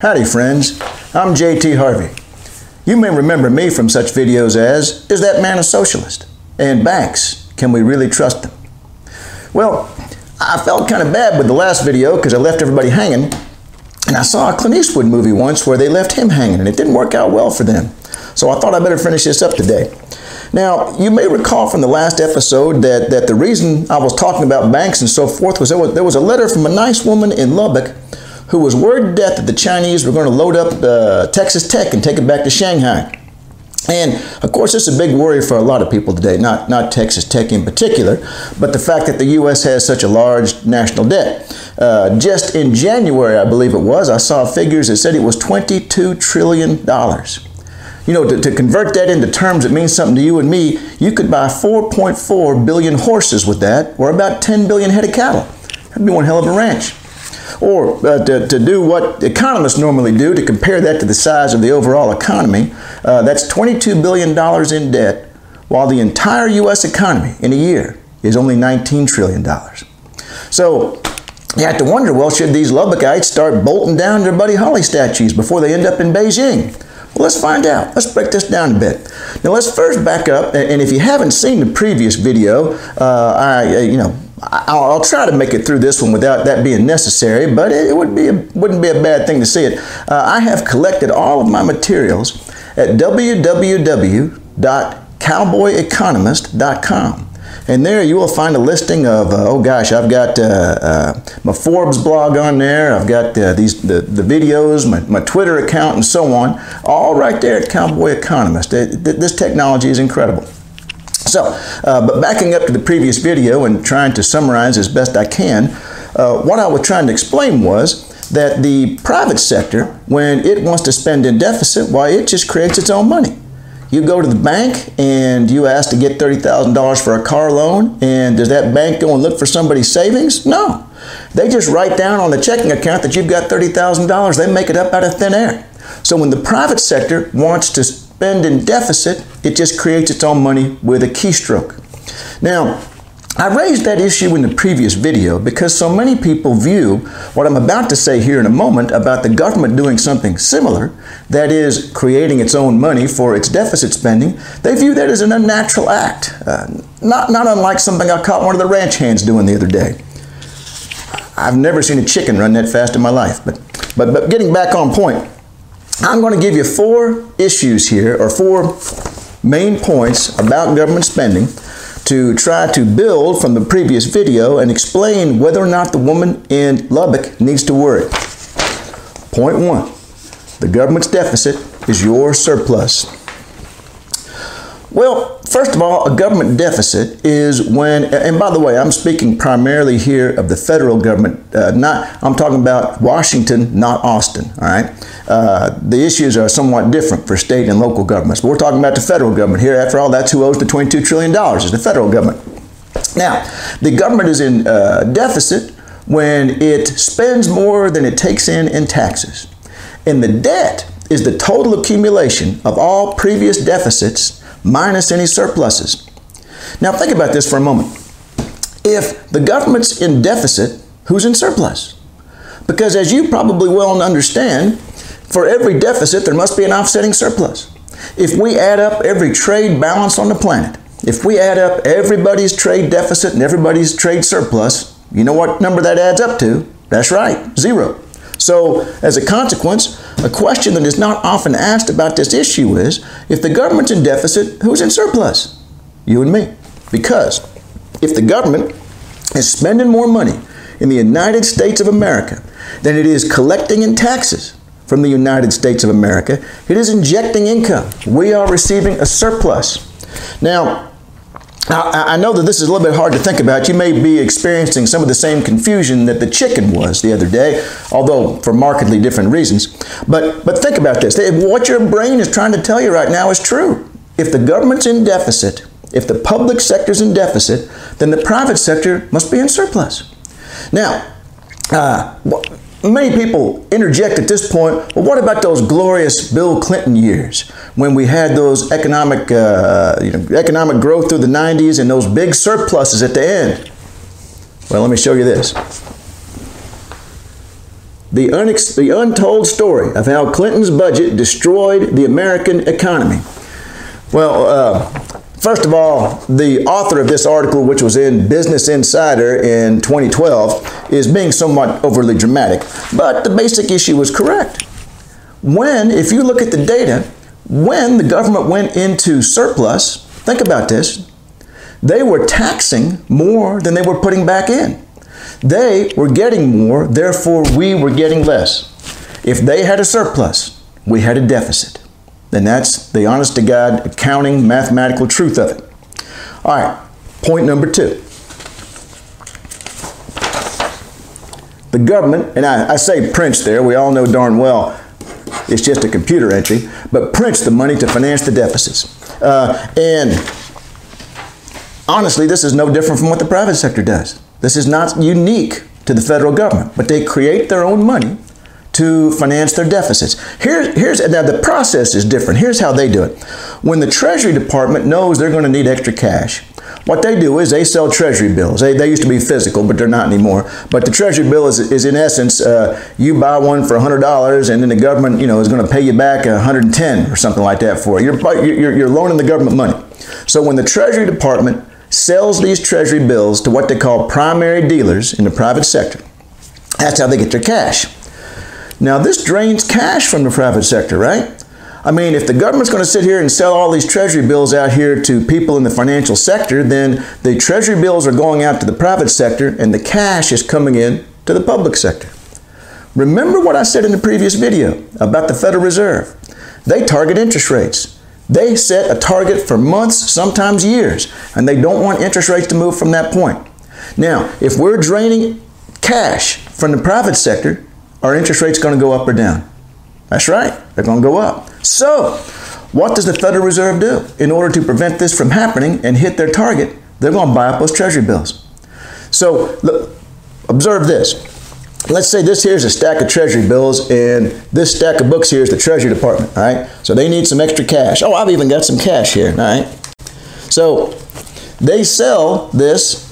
Howdy friends, I'm JT Harvey. You may remember me from such videos as, Is that man a socialist? And banks, can we really trust them? Well, I felt kind of bad with the last video because I left everybody hanging. And I saw a Clint Eastwood movie once where they left him hanging and it didn't work out well for them. So I thought I better finish this up today. Now, you may recall from the last episode that, that the reason I was talking about banks and so forth was there, was there was a letter from a nice woman in Lubbock who was worried death that the Chinese were going to load up uh, Texas Tech and take it back to Shanghai. And of course, this is a big worry for a lot of people today, not, not Texas Tech in particular, but the fact that the U.S. has such a large national debt. Uh, just in January, I believe it was, I saw figures that said it was $22 trillion. You know, to, to convert that into terms that means something to you and me, you could buy 4.4 billion horses with that, or about 10 billion head of cattle. That'd be one hell of a ranch or uh, to, to do what economists normally do to compare that to the size of the overall economy, uh, that's $22 billion in debt, while the entire U.S. economy in a year is only $19 trillion. So you have to wonder well, should these Lubbockites start bolting down their Buddy Holly statues before they end up in Beijing? Well, let's find out. Let's break this down a bit. Now, let's first back up, and if you haven't seen the previous video, uh, I, you know, I'll, I'll, try to make it through this one without that being necessary, but it, would be a, wouldn't be a bad thing to see it. Uh, I have collected all of my materials at www.cowboyeconomist.com. And there you will find a listing of, uh, oh gosh, I've got uh, uh my Forbes blog on there, I've got uh, these the, the videos, my, my Twitter account, and so on, all right there at Cowboy Economist. It, this technology is incredible. So, uh, but backing up to the previous video and trying to summarize as best I can, uh, what I was trying to explain was that the private sector, when it wants to spend in deficit, why it just creates its own money. You go to the bank and you ask to get $30,000 for a car loan, and does that bank go and look for somebody's savings? No. They just write down on the checking account that you've got $30,000. They make it up out of thin air. So when the private sector wants to spend in deficit, it just creates its own money with a keystroke. Now, I raised that issue in the previous video because so many people view what I'm about to say here in a moment about the government doing something similar, that is, creating its own money for its deficit spending, they view that as an unnatural act, uh, not, not unlike something I caught one of the ranch hands doing the other day. I've never seen a chicken run that fast in my life, but, but, but getting back on point, I'm going to give you four issues here, or four main points about government spending to try to build from the previous video and explain whether or not the woman in Lubbock needs to worry. Point one the government's deficit is your surplus. Well, first of all, a government deficit is when, and by the way, I'm speaking primarily here of the federal government. Uh, not, I'm talking about Washington, not Austin. All right. Uh, the issues are somewhat different for state and local governments, but we're talking about the federal government here. After all, that's who owes the 22 trillion dollars is the federal government. Now, the government is in uh, deficit when it spends more than it takes in in taxes, and the debt is the total accumulation of all previous deficits minus any surpluses. Now, think about this for a moment. If the government's in deficit, who's in surplus? Because as you probably well understand, for every deficit, there must be an offsetting surplus. If we add up every trade balance on the planet, if we add up everybody's trade deficit and everybody's trade surplus, you know what number that adds up to? That's right, zero. So, as a consequence, a question that is not often asked about this issue is if the government's in deficit, who's in surplus? You and me. Because if the government is spending more money in the United States of America than it is collecting in taxes from the United States of America, it is injecting income. We are receiving a surplus. Now, I know that this is a little bit hard to think about. You may be experiencing some of the same confusion that the chicken was the other day, although for markedly different reasons. But, but think about this. What your brain is trying to tell you right now is true. If the government's in deficit, if the public sector's in deficit, then the private sector must be in surplus. Now, uh, Many people interject at this point, well, what about those glorious Bill Clinton years when we had those economic, uh, you know, economic growth through the 90s and those big surpluses at the end? Well, let me show you this. the, unex- the untold story of how Clinton's budget destroyed the American economy. Well, uh, first of all, the author of this article, which was in Business Insider in 2012, is being somewhat overly dramatic, but the basic issue was correct. When, if you look at the data, when the government went into surplus, think about this, they were taxing more than they were putting back in. They were getting more, therefore we were getting less. If they had a surplus, we had a deficit. And that's the honest to God accounting mathematical truth of it. All right, point number two. The government, and I, I say prints there, we all know darn well it's just a computer entry, but prints the money to finance the deficits. Uh, and honestly, this is no different from what the private sector does. This is not unique to the federal government, but they create their own money to finance their deficits. Here, here's now the process is different. Here's how they do it. When the Treasury Department knows they're going to need extra cash, what they do is they sell Treasury bills. They, they used to be physical, but they're not anymore. But the Treasury bill is, is in essence, uh, you buy one for $100, and then the government, you know, is going to pay you back 110 or something like that for it. You're, you're, you're loaning the government money. So when the Treasury Department sells these treasury bills to what they call primary dealers in the private sector. That's how they get their cash. Now, this drains cash from the private sector, right? I mean, if the government's going to sit here and sell all these treasury bills out here to people in the financial sector, then the treasury bills are going out to the private sector and the cash is coming in to the public sector. Remember what I said in the previous video about the Federal Reserve. They target interest rates. They set a target for months, sometimes years, and they don't want interest rates to move from that point. Now, if we're draining cash from the private sector, our interest rate's going to go up or down. That's right, they're going to go up. So, what does the Federal Reserve do? In order to prevent this from happening and hit their target, they're going to buy up those treasury bills. So, look, observe this. Let's say this here is a stack of treasury bills and this stack of books here is the treasury department, all right? So they need some extra cash. Oh, I've even got some cash here, all right? So they sell this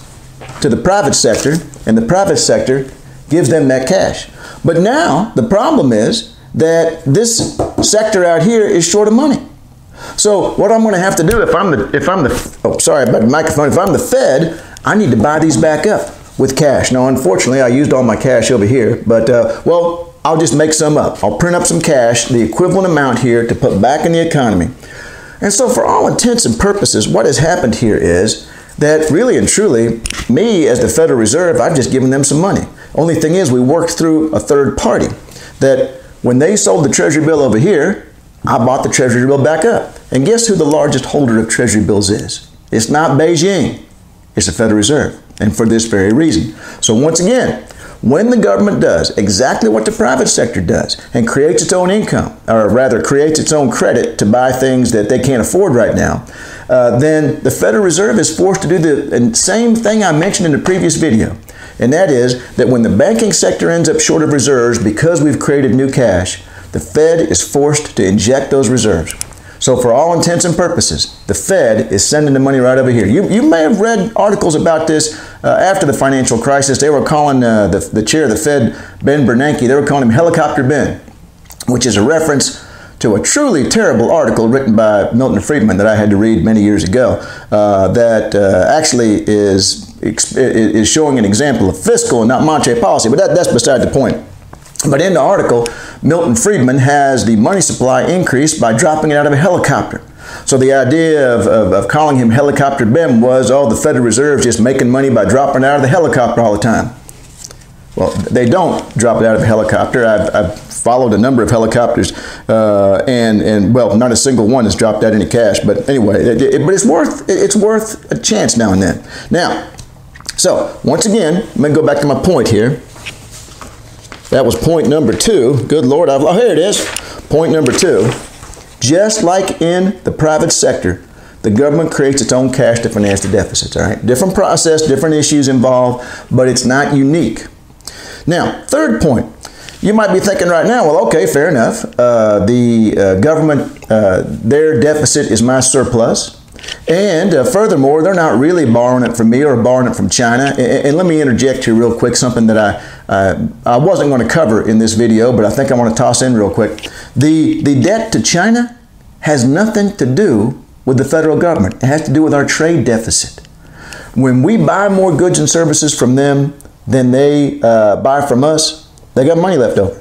to the private sector and the private sector gives them that cash. But now the problem is that this sector out here is short of money. So what I'm going to have to do if I'm the if I'm the oh sorry about the microphone if I'm the Fed I need to buy these back up with cash. Now, unfortunately, I used all my cash over here, but uh, well, I'll just make some up. I'll print up some cash, the equivalent amount here to put back in the economy. And so, for all intents and purposes, what has happened here is that really and truly, me as the Federal Reserve, I've just given them some money. Only thing is, we worked through a third party that when they sold the Treasury bill over here, I bought the Treasury bill back up. And guess who the largest holder of Treasury bills is? It's not Beijing, it's the Federal Reserve and for this very reason. So, once again, when the government does exactly what the private sector does and creates its own income, or rather creates its own credit to buy things that they can't afford right now, uh, then the Federal Reserve is forced to do the same thing I mentioned in the previous video. And that is that when the banking sector ends up short of reserves because we've created new cash, the Fed is forced to inject those reserves. So, for all intents and purposes, the Fed is sending the money right over here. You, you may have read articles about this uh, after the financial crisis. They were calling uh, the, the chair of the Fed, Ben Bernanke, they were calling him Helicopter Ben, which is a reference to a truly terrible article written by Milton Friedman that I had to read many years ago uh, that uh, actually is, is showing an example of fiscal and not monetary policy, but that, that's beside the point. But in the article, Milton Friedman has the money supply increased by dropping it out of a helicopter. So the idea of, of, of, calling him Helicopter Ben was, oh, the Federal Reserve just making money by dropping out of the helicopter all the time. Well, they don't drop it out of a helicopter. I've, I've followed a number of helicopters, uh, and and well, not a single one has dropped out any cash. But anyway, it, it, but it's worth it's worth a chance now and then. Now, so once again, I'm going to go back to my point here. That was point number two. Good Lord, I've, oh, here it is. Point number two. Just like in the private sector, the government creates its own cash to finance the deficits, all right? Different process, different issues involved, but it's not unique. Now, third point. You might be thinking right now, well, okay, fair enough. Uh, the uh, government, uh, their deficit is my surplus. And uh, furthermore, they're not really borrowing it from me or borrowing it from China. And, and, let me interject here real quick something that I, uh, I wasn't going to cover in this video, but I think I want to toss in real quick. The, the debt to China has nothing to do with the federal government. It has to do with our trade deficit. When we buy more goods and services from them than they uh, buy from us, they got money left over.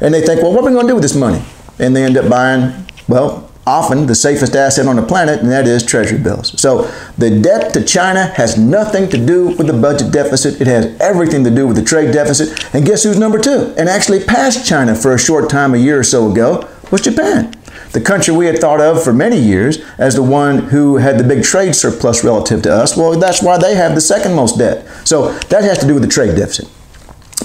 And they think, well, what are we going to do with this money? And they end up buying, well, often the safest asset on the planet, and that is treasury bills. So the debt to China has nothing to do with the budget deficit. It has everything to do with the trade deficit. And guess who's number two? And actually passed China for a short time a year or so ago was Japan. The country we had thought of for many years as the one who had the big trade surplus relative to us, well, that's why they have the second most debt. So that has to do with the trade deficit.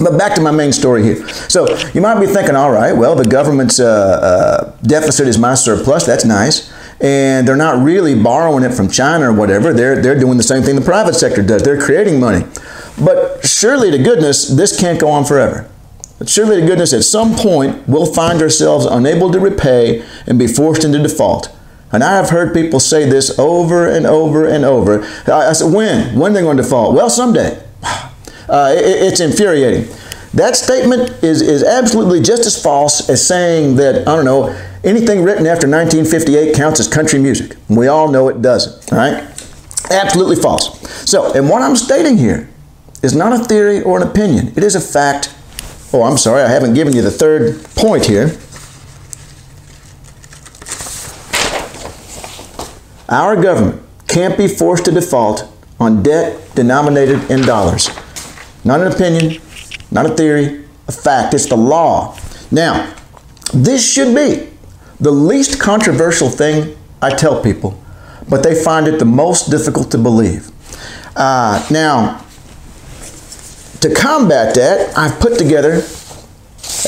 But back to my main story here. So you might be thinking, all right, well, the government's uh, uh, deficit is my surplus. That's nice. And they're not really borrowing it from China or whatever. They're, they're doing the same thing the private sector does. They're creating money. But surely to goodness, this can't go on forever. But surely to goodness, at some point, we'll find ourselves unable to repay and be forced into default. And I have heard people say this over and over and over. I said, when? When are they going to default? Well, someday. Uh, it, it's infuriating. That statement is, is absolutely just as false as saying that, I don't know, anything written after 1958 counts as country music. We all know it doesn't, all right? Absolutely false. So, and what I'm stating here is not a theory or an opinion, it is a fact. Oh, I'm sorry, I haven't given you the third point here. Our government can't be forced to default on debt denominated in dollars. Not an opinion, not a theory, a fact. It's the law. Now, this should be the least controversial thing I tell people, but they find it the most difficult to believe. Uh, now, to combat that, I've put together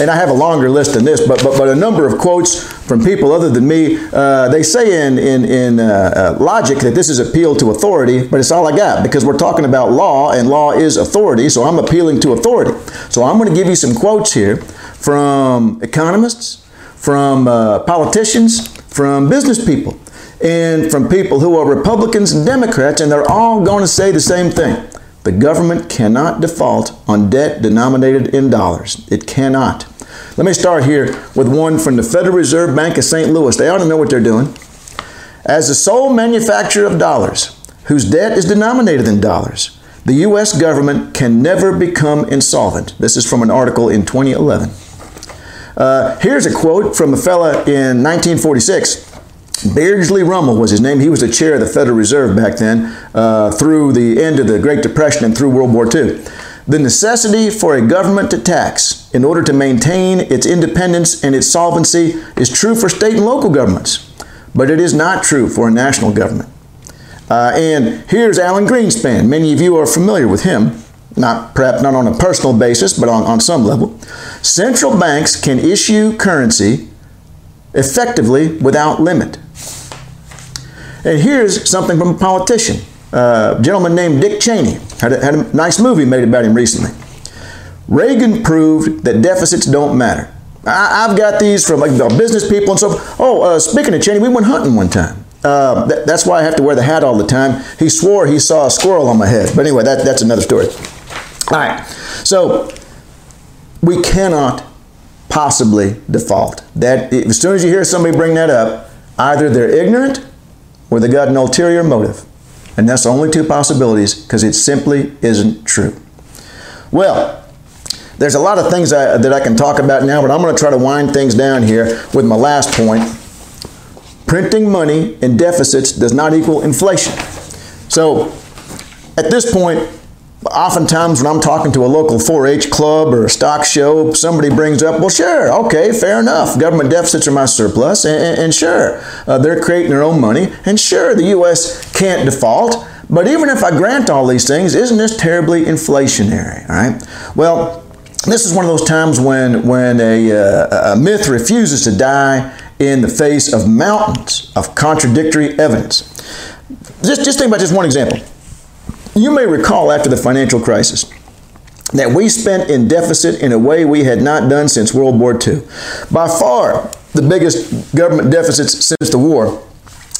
and I have a longer list than this, but, but, but a number of quotes from people other than me. Uh, they say in, in, in uh, uh, logic that this is appeal to authority, but it's all I got because we're talking about law, and law is authority, so I'm appealing to authority. So I'm going to give you some quotes here from economists, from uh, politicians, from business people, and from people who are Republicans and Democrats, and they're all going to say the same thing. The government cannot default on debt denominated in dollars. It cannot. Let me start here with one from the Federal Reserve Bank of St. Louis. They ought to know what they're doing. As the sole manufacturer of dollars, whose debt is denominated in dollars, the U.S. government can never become insolvent. This is from an article in 2011. Uh, here's a quote from a fella in 1946. Beardsley Ruml was his name. He was the chair of the Federal Reserve back then uh, through the end of the Great Depression and through World War II. The necessity for a government to tax in order to maintain its independence and its solvency is true for state and local governments, but it is not true for a national government. Uh, and here's Alan Greenspan. Many of you are familiar with him, not perhaps not on a personal basis, but on, on some level. Central banks can issue currency effectively without limit. And here's something from a politician, uh, a gentleman named Dick Cheney. Had a, had a nice movie made about him recently. Reagan proved that deficits don't matter. I, have got these from like business people and so forth. Oh, uh, speaking of Cheney, we went hunting one time. Uh, th- that's why I have to wear the hat all the time. He swore he saw a squirrel on my head. But anyway, that, that's another story. All right. So we cannot possibly default. That as soon as you hear somebody bring that up, either they're ignorant or they've got an ulterior motive. And that's the only two possibilities because it simply isn't true. Well, there's a lot of things I, that I can talk about now, but I'm going to try to wind things down here with my last point. Printing money in deficits does not equal inflation. So, at this point, oftentimes when I'm talking to a local 4-H club or a stock show, somebody brings up, well, sure, okay, fair enough. Government deficits are my surplus, and, and, and sure, uh, they're creating their own money, and sure, the U.S. can't default. But even if I grant all these things, isn't this terribly inflationary? All right. Well, this is one of those times when when a, uh, a myth refuses to die in the face of mountains of contradictory evidence. Just just think about just one example. You may recall after the financial crisis that we spent in deficit in a way we had not done since World War II. By far the biggest government deficits since the war.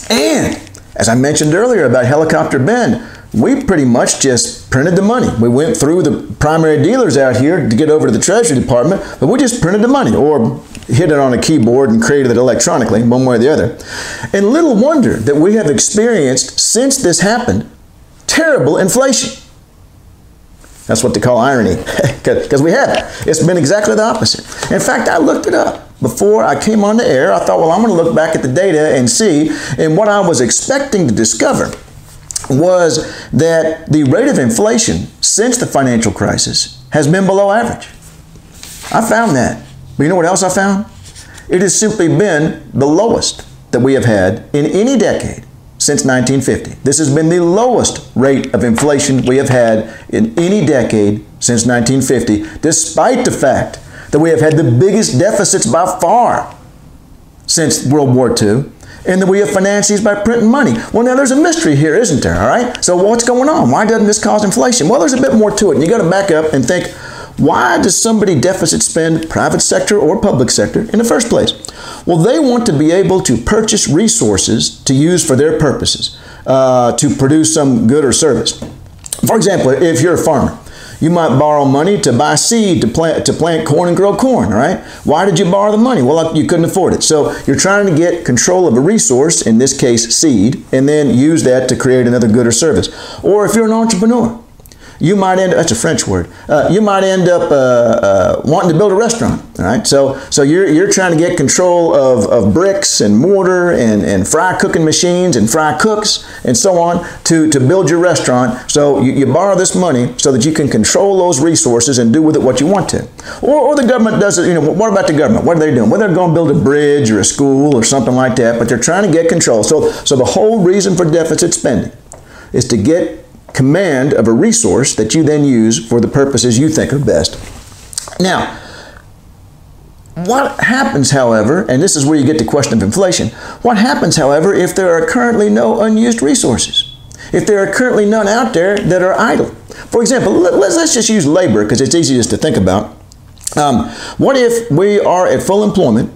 And, as I mentioned earlier about Helicopter Ben, we pretty much just printed the money. We went through the primary dealers out here to get over to the Treasury Department, but we just printed the money or hit it on a keyboard and created it electronically, one way or the other. And little wonder that we have experienced since this happened terrible inflation. That's what they call irony, because we haven't. It's been exactly the opposite. In fact, I looked it up before I came on the air. I thought, well, I'm going to look back at the data and see. And what I was expecting to discover was that the rate of inflation since the financial crisis has been below average. I found that. But you know what else I found? It has simply been the lowest that we have had in any decade since 1950. This has been the lowest rate of inflation we have had in any decade since 1950, despite the fact that we have had the biggest deficits by far since World War II and that we have financed these by printing money. Well, now there's a mystery here, isn't there? All right. So what's going on? Why doesn't this cause inflation? Well, there's a bit more to it. And you got to back up and think, why does somebody deficit spend private sector or public sector in the first place? Well, they want to be able to purchase resources to use for their purposes, uh, to produce some good or service. For example, if you're a farmer, you might borrow money to buy seed to plant to plant corn and grow corn, right? Why did you borrow the money? Well, you couldn't afford it. So you're trying to get control of a resource, in this case seed, and then use that to create another good or service. Or if you're an entrepreneur, you might end that's a French word. Uh, you might end up uh, uh, wanting to build a restaurant. All right, so so you're you're trying to get control of, of bricks and mortar and, and fry cooking machines and fry cooks and so on to, to build your restaurant. So you, you borrow this money so that you can control those resources and do with it what you want to. Or, or the government does it. You know, what about the government? What are they doing? Well, they're going to build a bridge or a school or something like that, but they're trying to get control. So so the whole reason for deficit spending is to get command of a resource that you then use for the purposes you think are best. Now, what happens, however, and this is where you get the question of inflation, what happens, however, if there are currently no unused resources? If there are currently none out there that are idle? For example, let's, just use labor because it's easiest to think about. Um, what if we are at full employment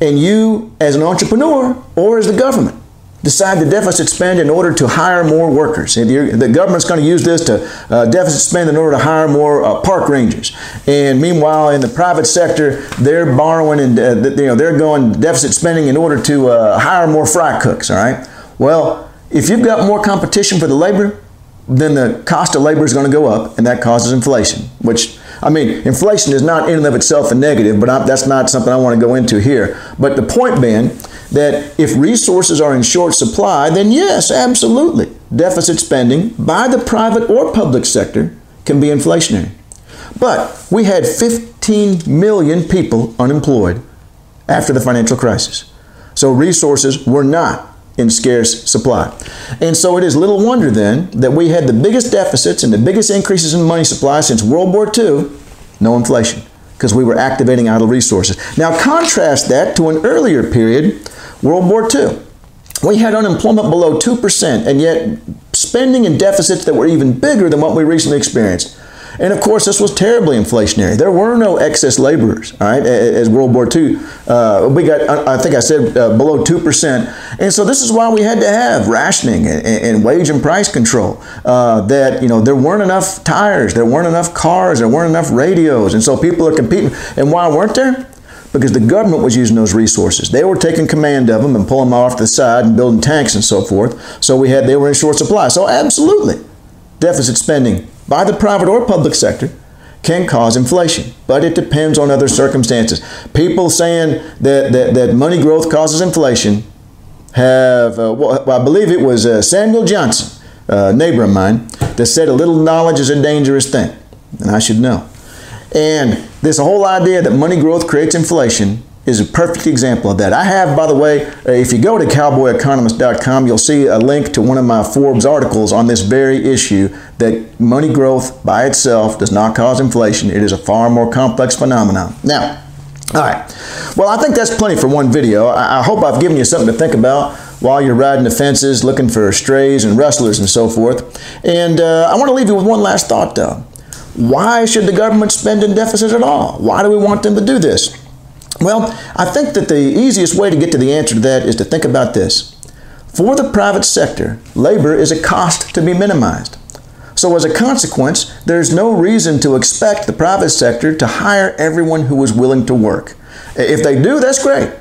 and you, as an entrepreneur or as the government, decide to deficit spend in order to hire more workers. The government's going to use this to uh, deficit spend in order to hire more uh, park rangers. And meanwhile, in the private sector, they're borrowing and uh, you know they're going deficit spending in order to uh, hire more fry cooks. All right. Well, if you've got more competition for the labor, then the cost of labor is going to go up, and that causes inflation. Which I mean, inflation is not in and of itself a negative, but I, that's not something I want to go into here. But the point being that if resources are in short supply, then yes, absolutely, deficit spending by the private or public sector can be inflationary. But we had 15 million people unemployed after the financial crisis. So resources were not in scarce supply. And so it is little wonder then that we had the biggest deficits and the biggest increases in money supply since World War II, no inflation, because we were activating idle resources. Now contrast that to an earlier period World War II. We had unemployment below 2%, and yet spending and deficits that were even bigger than what we recently experienced. And of course, this was terribly inflationary. There were no excess laborers, all right, as World War II. Uh, we got, I think I said, uh, below 2%. And so this is why we had to have rationing and, and wage and price control. Uh, that, you know, there weren't enough tires, there weren't enough cars, there weren't enough radios. And so people are competing. And why weren't there? Because the government was using those resources. They were taking command of them and pulling them off the side and building tanks and so forth. So we had they were in short supply. So absolutely, deficit spending by the private or public sector can cause inflation, but it depends on other circumstances. People saying that that, that money growth causes inflation have uh, well, I believe it was uh, Samuel Johnson, a neighbor of mine, that said a little knowledge is a dangerous thing, and I should know. And this whole idea that money growth creates inflation is a perfect example of that. I have, by the way, uh, if you go to cowboyeconomist.com, you'll see a link to one of my Forbes articles on this very issue that money growth by itself does not cause inflation. It is a far more complex phenomenon. Now, all right. Well, I think that's plenty for one video. I hope I've given you something to think about while you're riding the fences, looking for strays and rustlers and so forth. And uh, I want to leave you with one last thought, though. Why should the government spend in deficit at all? Why do we want them to do this? Well, I think that the easiest way to get to the answer to that is to think about this. For the private sector, labor is a cost to be minimized. So, as a consequence, there's no reason to expect the private sector to hire everyone who is willing to work. If they do, that's great.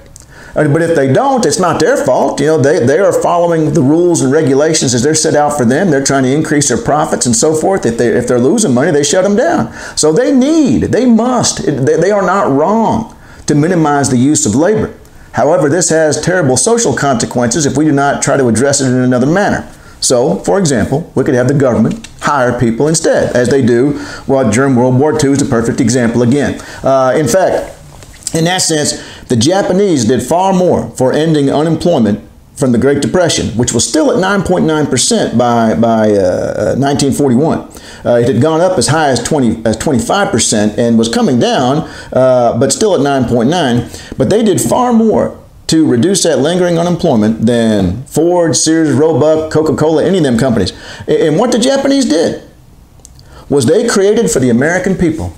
But if they don't, it's not their fault. You know, they, they are following the rules and regulations as they're set out for them. They're trying to increase their profits and so forth. If, they, if they're losing money, they shut them down. So they need, they must, they, they are not wrong to minimize the use of labor. However, this has terrible social consequences if we do not try to address it in another manner. So, for example, we could have the government hire people instead, as they do well, during World War II is a perfect example again. Uh, in fact, in that sense, the Japanese did far more for ending unemployment from the Great Depression, which was still at 9.9% by, by uh, 1941. Uh, uh, it had gone up as high as 20 as 25% and was coming down, uh, but still at 9.9. But they did far more to reduce that lingering unemployment than Ford, Sears, Roebuck, Coca-Cola, any of them companies. And what the Japanese did was they created for the American people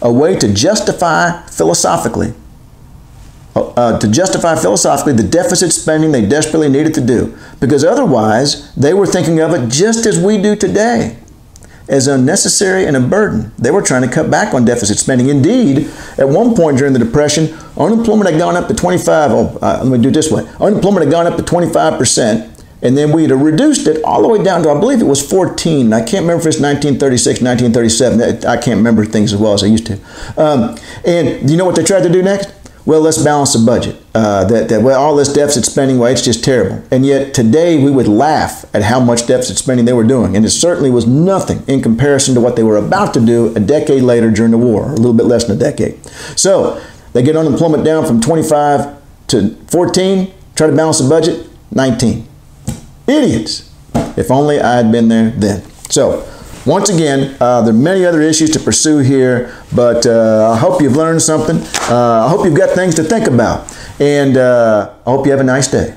a way to justify philosophically uh, to justify philosophically the deficit spending they desperately needed to do because otherwise they were thinking of it just as we do today as unnecessary and a burden. They were trying to cut back on deficit spending. Indeed, at one point during the Depression, unemployment had gone up to 25, oh, uh, let me do it this way. Unemployment had gone up to 25%, and then we had reduced it all the way down to, I believe it was 14. I can't remember if it's 1936, 1937. I can't remember things as well as I used to. Um, and you know what they tried to do next? Well, let's balance the budget. Uh, that, that well, all this deficit spending, well, it's just terrible. And yet today we would laugh at how much deficit spending they were doing. And it certainly was nothing in comparison to what they were about to do a decade later during the war, a little bit less than a decade. So they get unemployment down from 25 to 14, try to balance the budget, 19. Idiots. If only I had been there then. So, once again, uh, there are many other issues to pursue here, but uh, I hope you've learned something. Uh, I hope you've got things to think about. And uh, I hope you have a nice day.